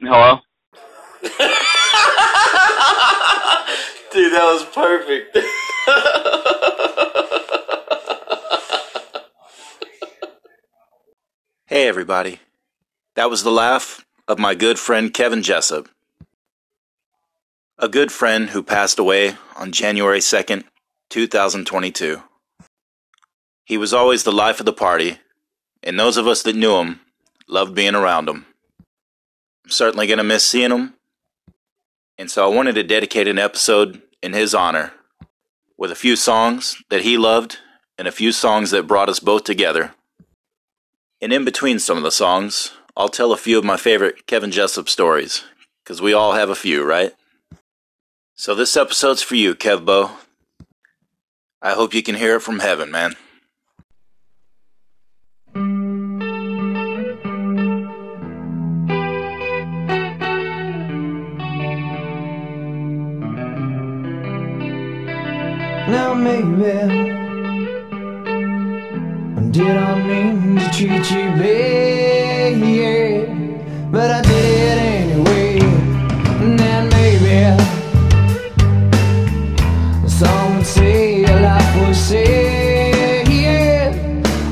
Hello? Dude, that was perfect. Hey, everybody. That was the laugh of my good friend Kevin Jessup. A good friend who passed away on January 2nd, 2022. He was always the life of the party, and those of us that knew him loved being around him. Certainly going to miss seeing him, and so I wanted to dedicate an episode in his honor with a few songs that he loved and a few songs that brought us both together. And in between some of the songs, I'll tell a few of my favorite Kevin Jessup stories, because we all have a few, right? So this episode's for you, Kevbo. I hope you can hear it from heaven, man. Now maybe did I mean to treat you bad, but I did it anyway. And then maybe some would say your life was sad,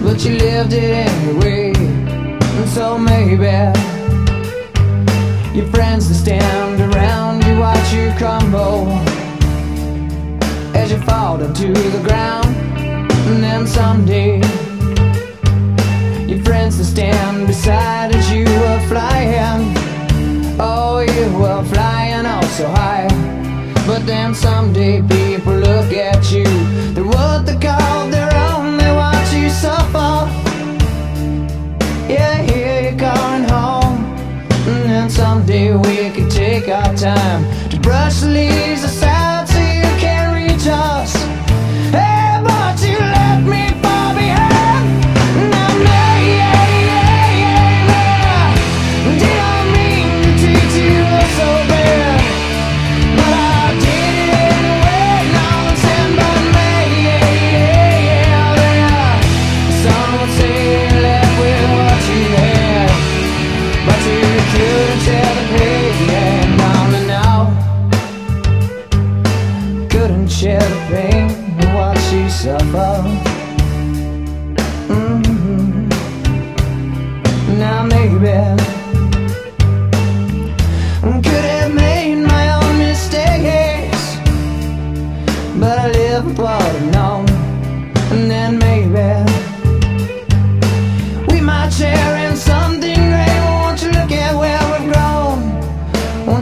but you lived it anyway. And so maybe your friends that stand around you watch you crumble to the ground. And then someday Your friends will stand beside as you were flying. Oh, you were flying oh so high. But then someday people look at you. They're what they call. Their own They watch you suffer. Yeah, here you're going home. And then someday we could take our time To brush the leaves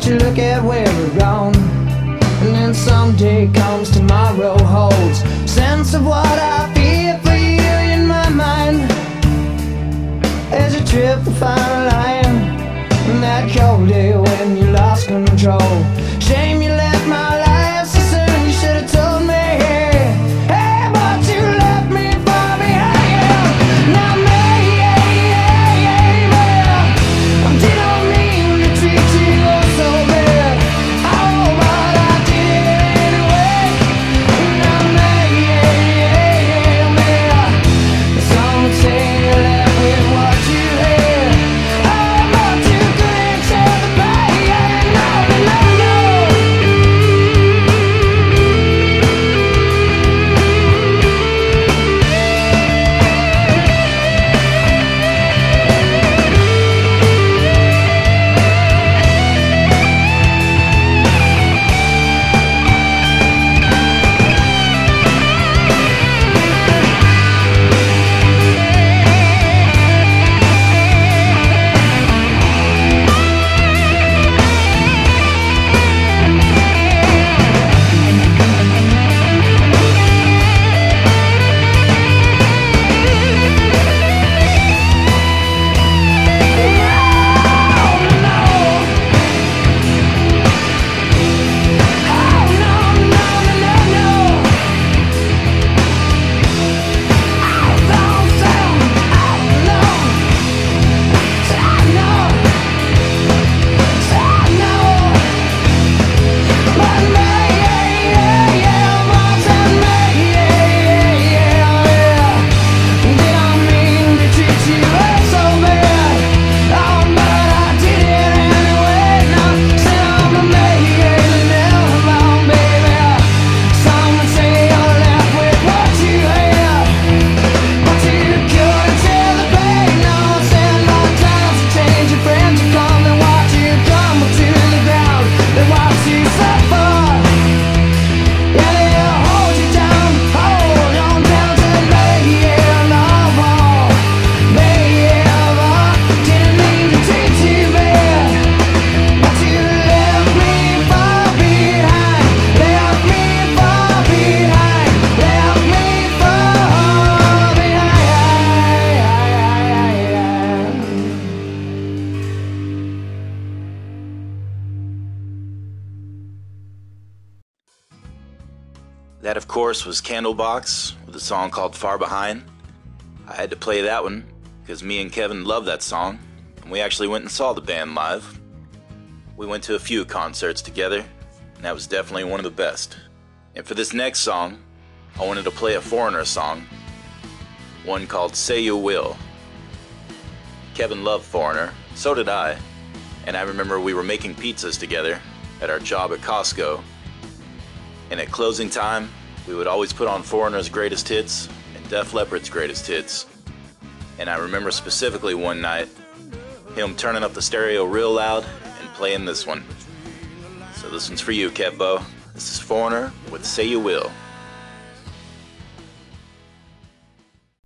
Won't you look at where we're gone? And then someday comes tomorrow holds. Sense of what I feel for you in my mind. As you trip find a line And that cold day when you lost control. Shame Candlebox with a song called Far Behind. I had to play that one because me and Kevin love that song, and we actually went and saw the band live. We went to a few concerts together, and that was definitely one of the best. And for this next song, I wanted to play a Foreigner song, one called Say You Will. Kevin loved Foreigner, so did I, and I remember we were making pizzas together at our job at Costco. And at closing time, we would always put on Foreigner's greatest hits and Def Leppard's greatest hits. And I remember specifically one night him turning up the stereo real loud and playing this one. So this one's for you, Kevbo. This is Foreigner with Say You Will.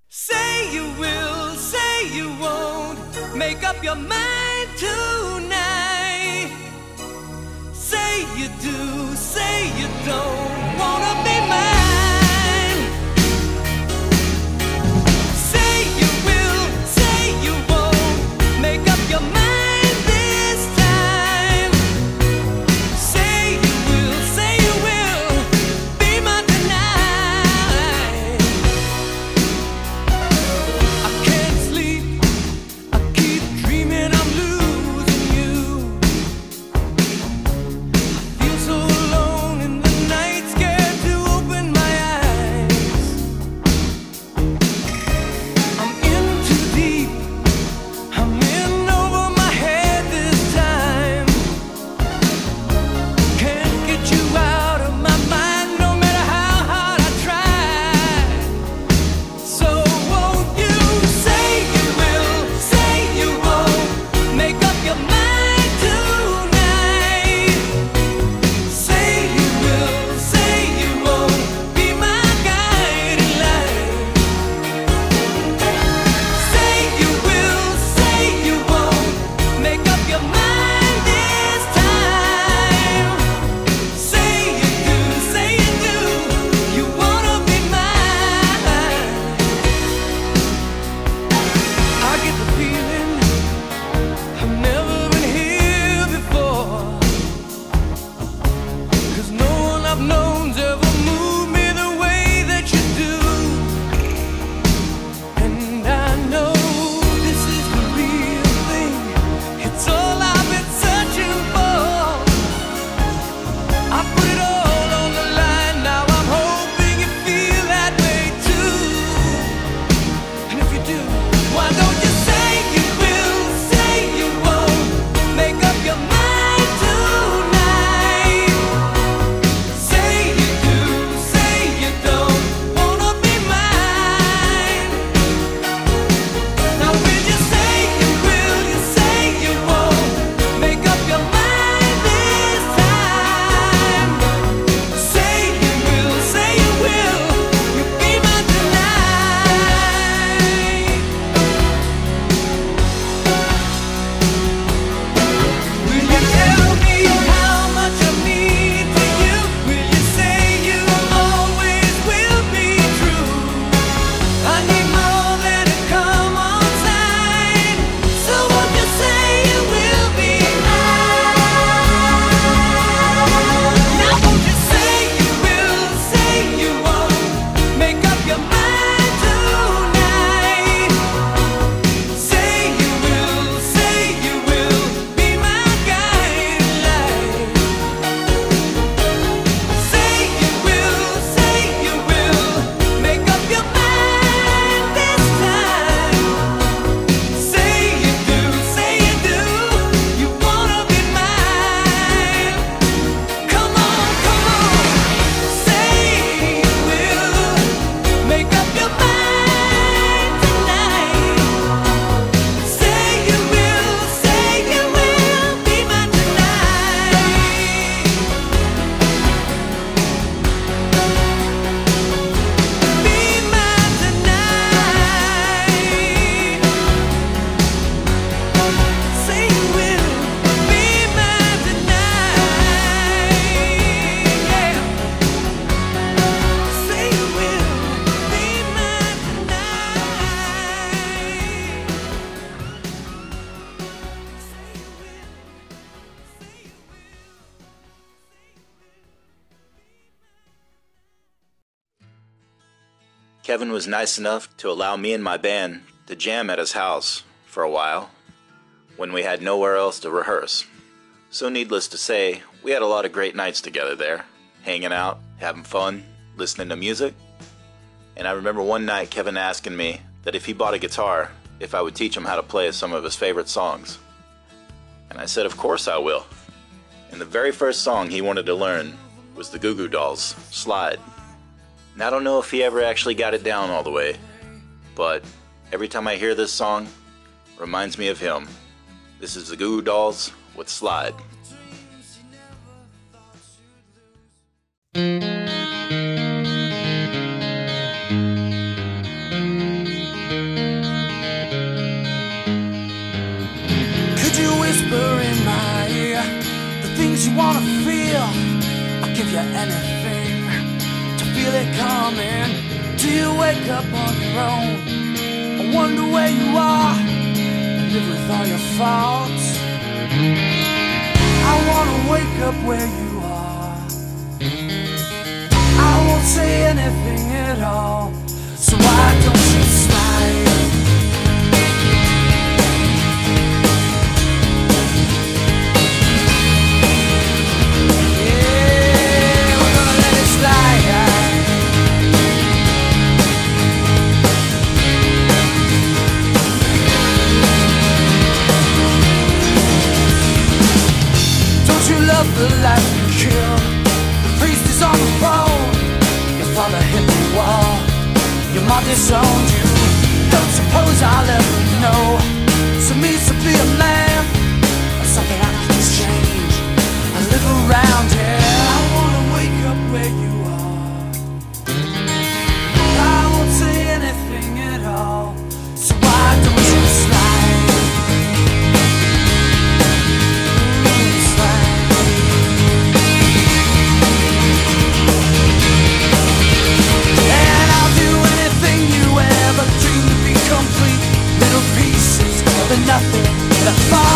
Say you will, say you won't. Make up your mind tonight. Say you do, say you don't be mine. Was nice enough to allow me and my band to jam at his house for a while when we had nowhere else to rehearse. So, needless to say, we had a lot of great nights together there, hanging out, having fun, listening to music. And I remember one night Kevin asking me that if he bought a guitar, if I would teach him how to play some of his favorite songs. And I said, Of course I will. And the very first song he wanted to learn was the Goo Goo Dolls, Slide. And I don't know if he ever actually got it down all the way, but every time I hear this song, reminds me of him. This is the Goo Dolls with Slide. Could you whisper in my ear the things you wanna feel? I'll give you anything it coming. Do you wake up on your own? I wonder where you are. Live with all your faults. I wanna wake up where you are. I won't say anything of the nothing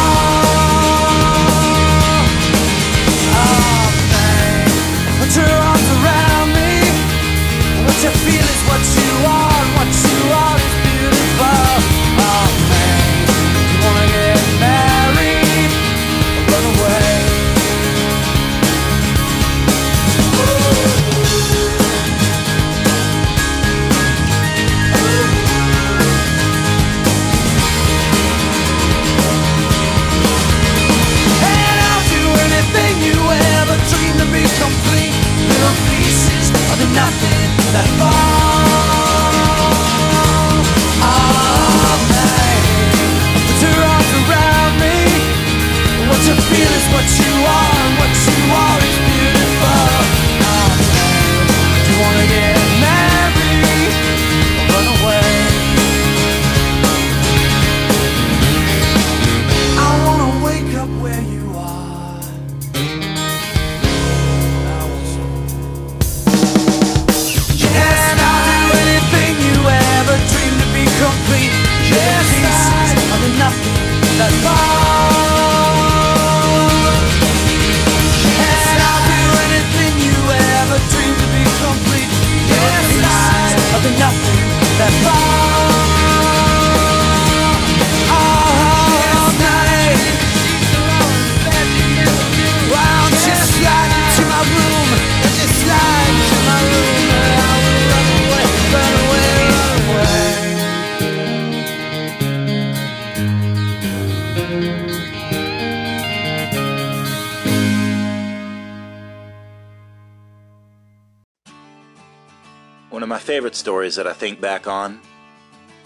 that I think back on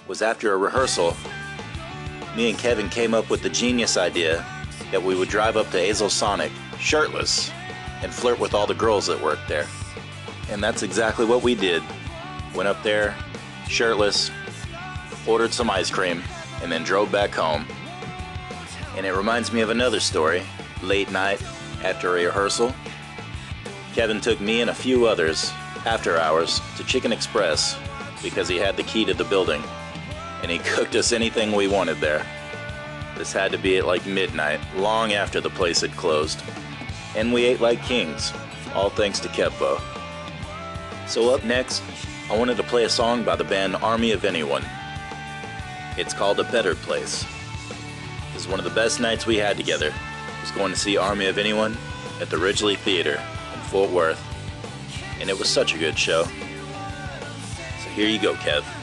was after a rehearsal, me and Kevin came up with the genius idea that we would drive up to Azle Sonic shirtless and flirt with all the girls that worked there. And that's exactly what we did. Went up there, shirtless, ordered some ice cream, and then drove back home. And it reminds me of another story. Late night, after a rehearsal, Kevin took me and a few others after hours to Chicken Express because he had the key to the building and he cooked us anything we wanted there. This had to be at like midnight, long after the place had closed. And we ate like kings, all thanks to Kevbo. So, up next, I wanted to play a song by the band Army of Anyone. It's called A Better Place. It was one of the best nights we had together. was going to see Army of Anyone at the Ridglea Theater in Fort Worth. And it was such a good show. Here you go, Kev.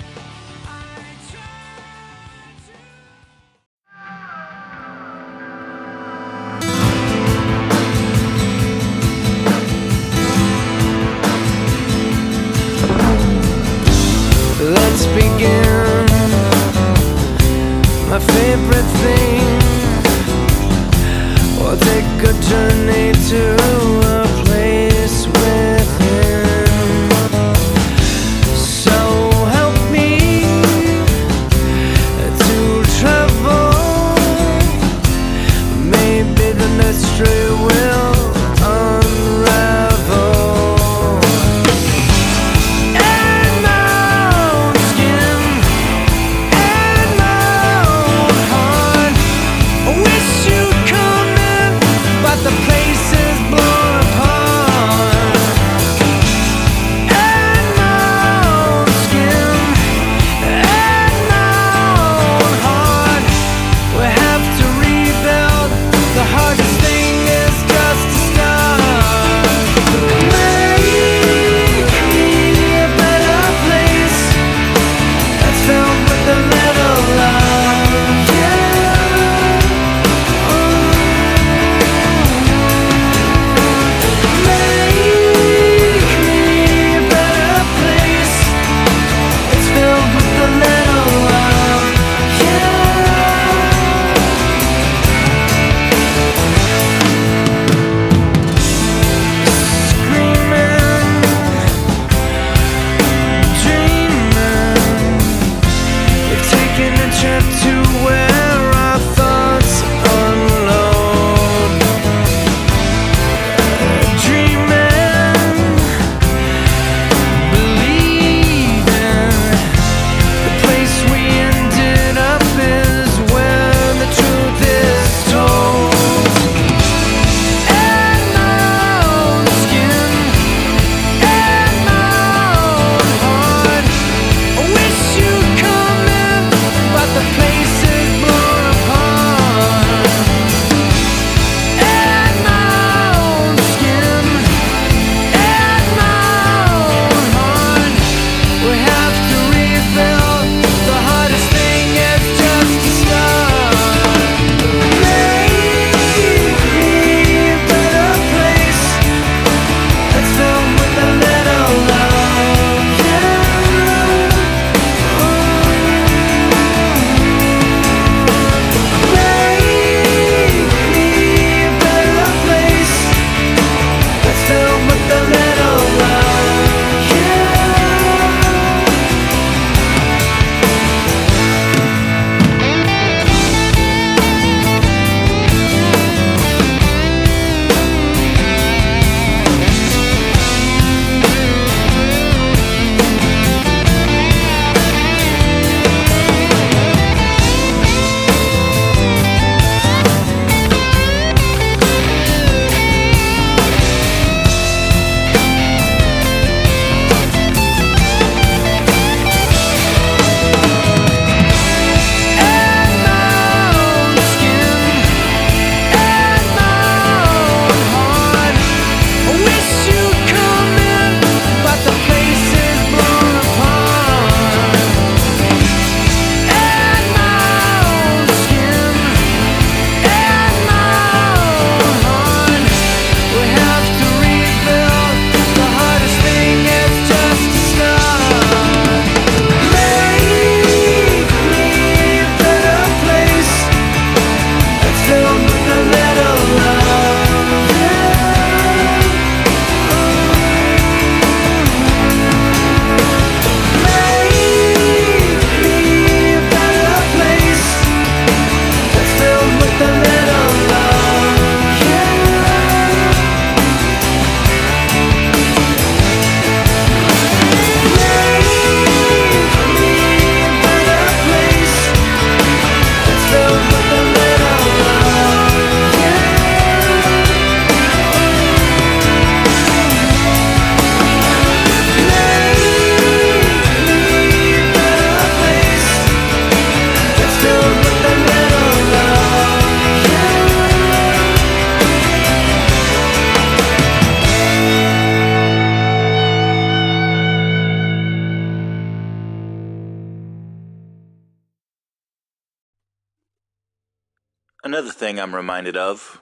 Another thing I'm reminded of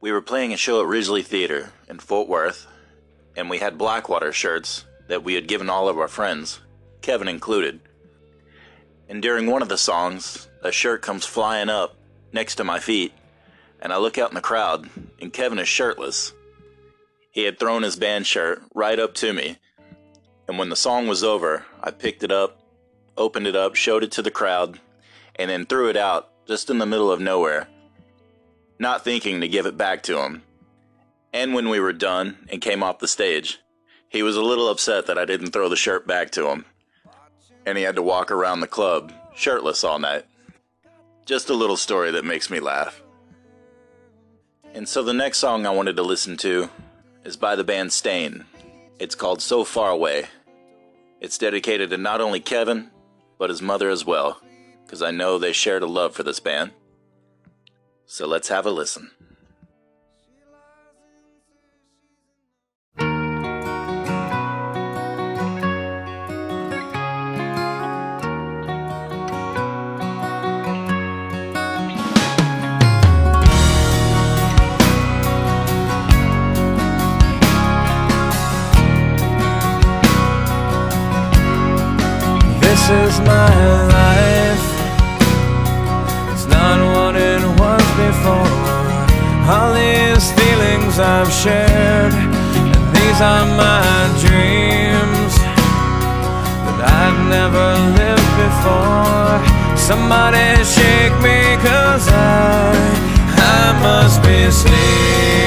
we were playing a show at Ridglea Theater in Fort Worth, and we had Blackwater shirts that we had given all of our friends, Kevin included. And during one of the songs, a shirt comes flying up next to my feet, and I look out in the crowd, and Kevin is shirtless. He had thrown his band shirt right up to me, and when the song was over, I picked it up, opened it up, showed it to the crowd, and then threw it out just in the middle of nowhere, not thinking to give it back to him. And when we were done and came off the stage, he was a little upset that I didn't throw the shirt back to him, and he had to walk around the club shirtless all night. Just a little story that makes me laugh. And so the next song I wanted to listen to is by the band Staind. It's called So Far Away. It's dedicated to not only Kevin, but his mother as well, because I know they shared a love for this band. So let's have a listen. This is my I've shared, and these are my dreams that I've never lived before. Somebody shake me, cause I, I must be sleeping.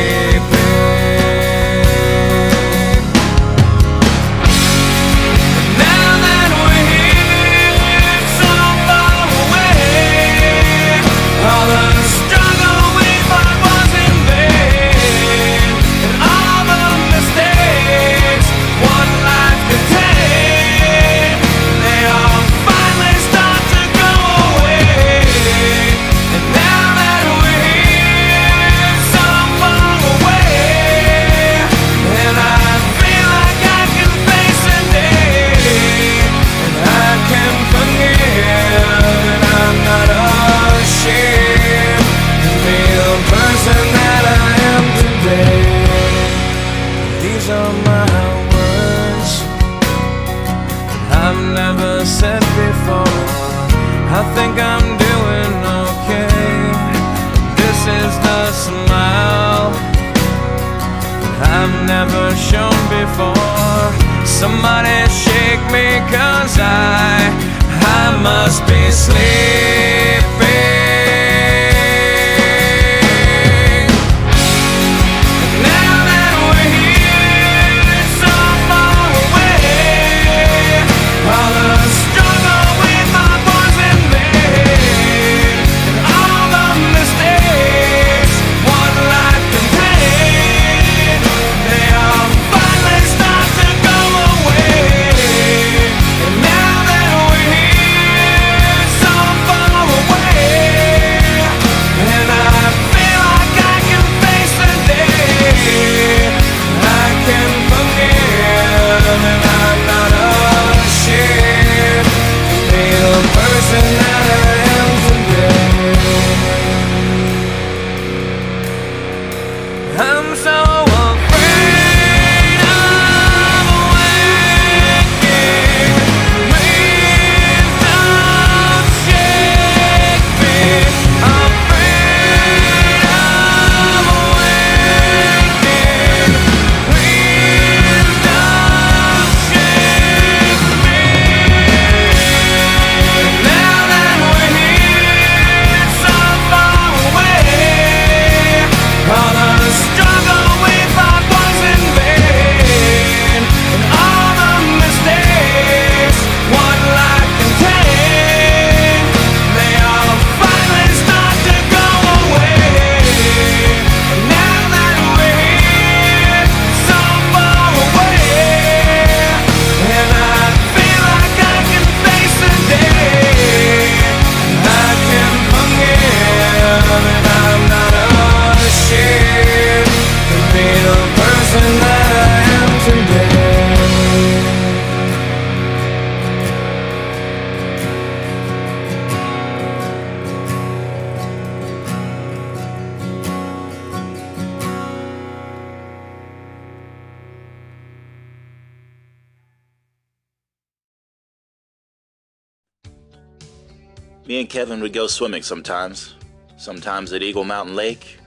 Me and Kevin would go swimming sometimes, sometimes at Eagle Mountain Lake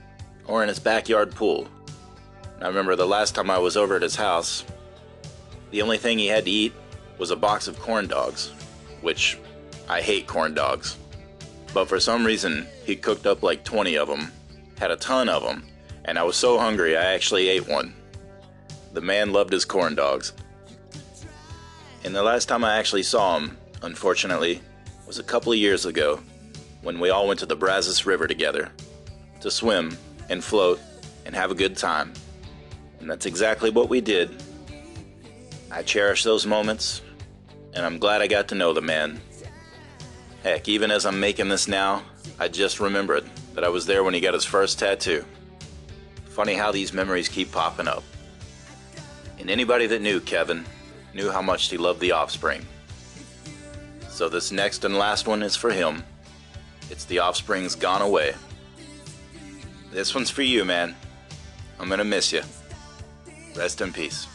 or in his backyard pool. I remember the last time I was over at his house, the only thing he had to eat was a box of corn dogs, which I hate corn dogs. But for some reason, he cooked up like 20 of them, had a ton of them, and I was so hungry I actually ate one. The man loved his corn dogs. And the last time I actually saw him, unfortunately, was a couple of years ago when we all went to the Brazos River together to swim and float and have a good time. And that's exactly what we did. I cherish those moments, and I'm glad I got to know the man. Heck, even as I'm making this now, I just remembered that I was there when he got his first tattoo. Funny how these memories keep popping up. And anybody that knew Kevin knew how much he loved the offspring. So this next and last one is for him. It's the offspring's gone away. This one's for you, man. I'm gonna miss you. Rest in peace.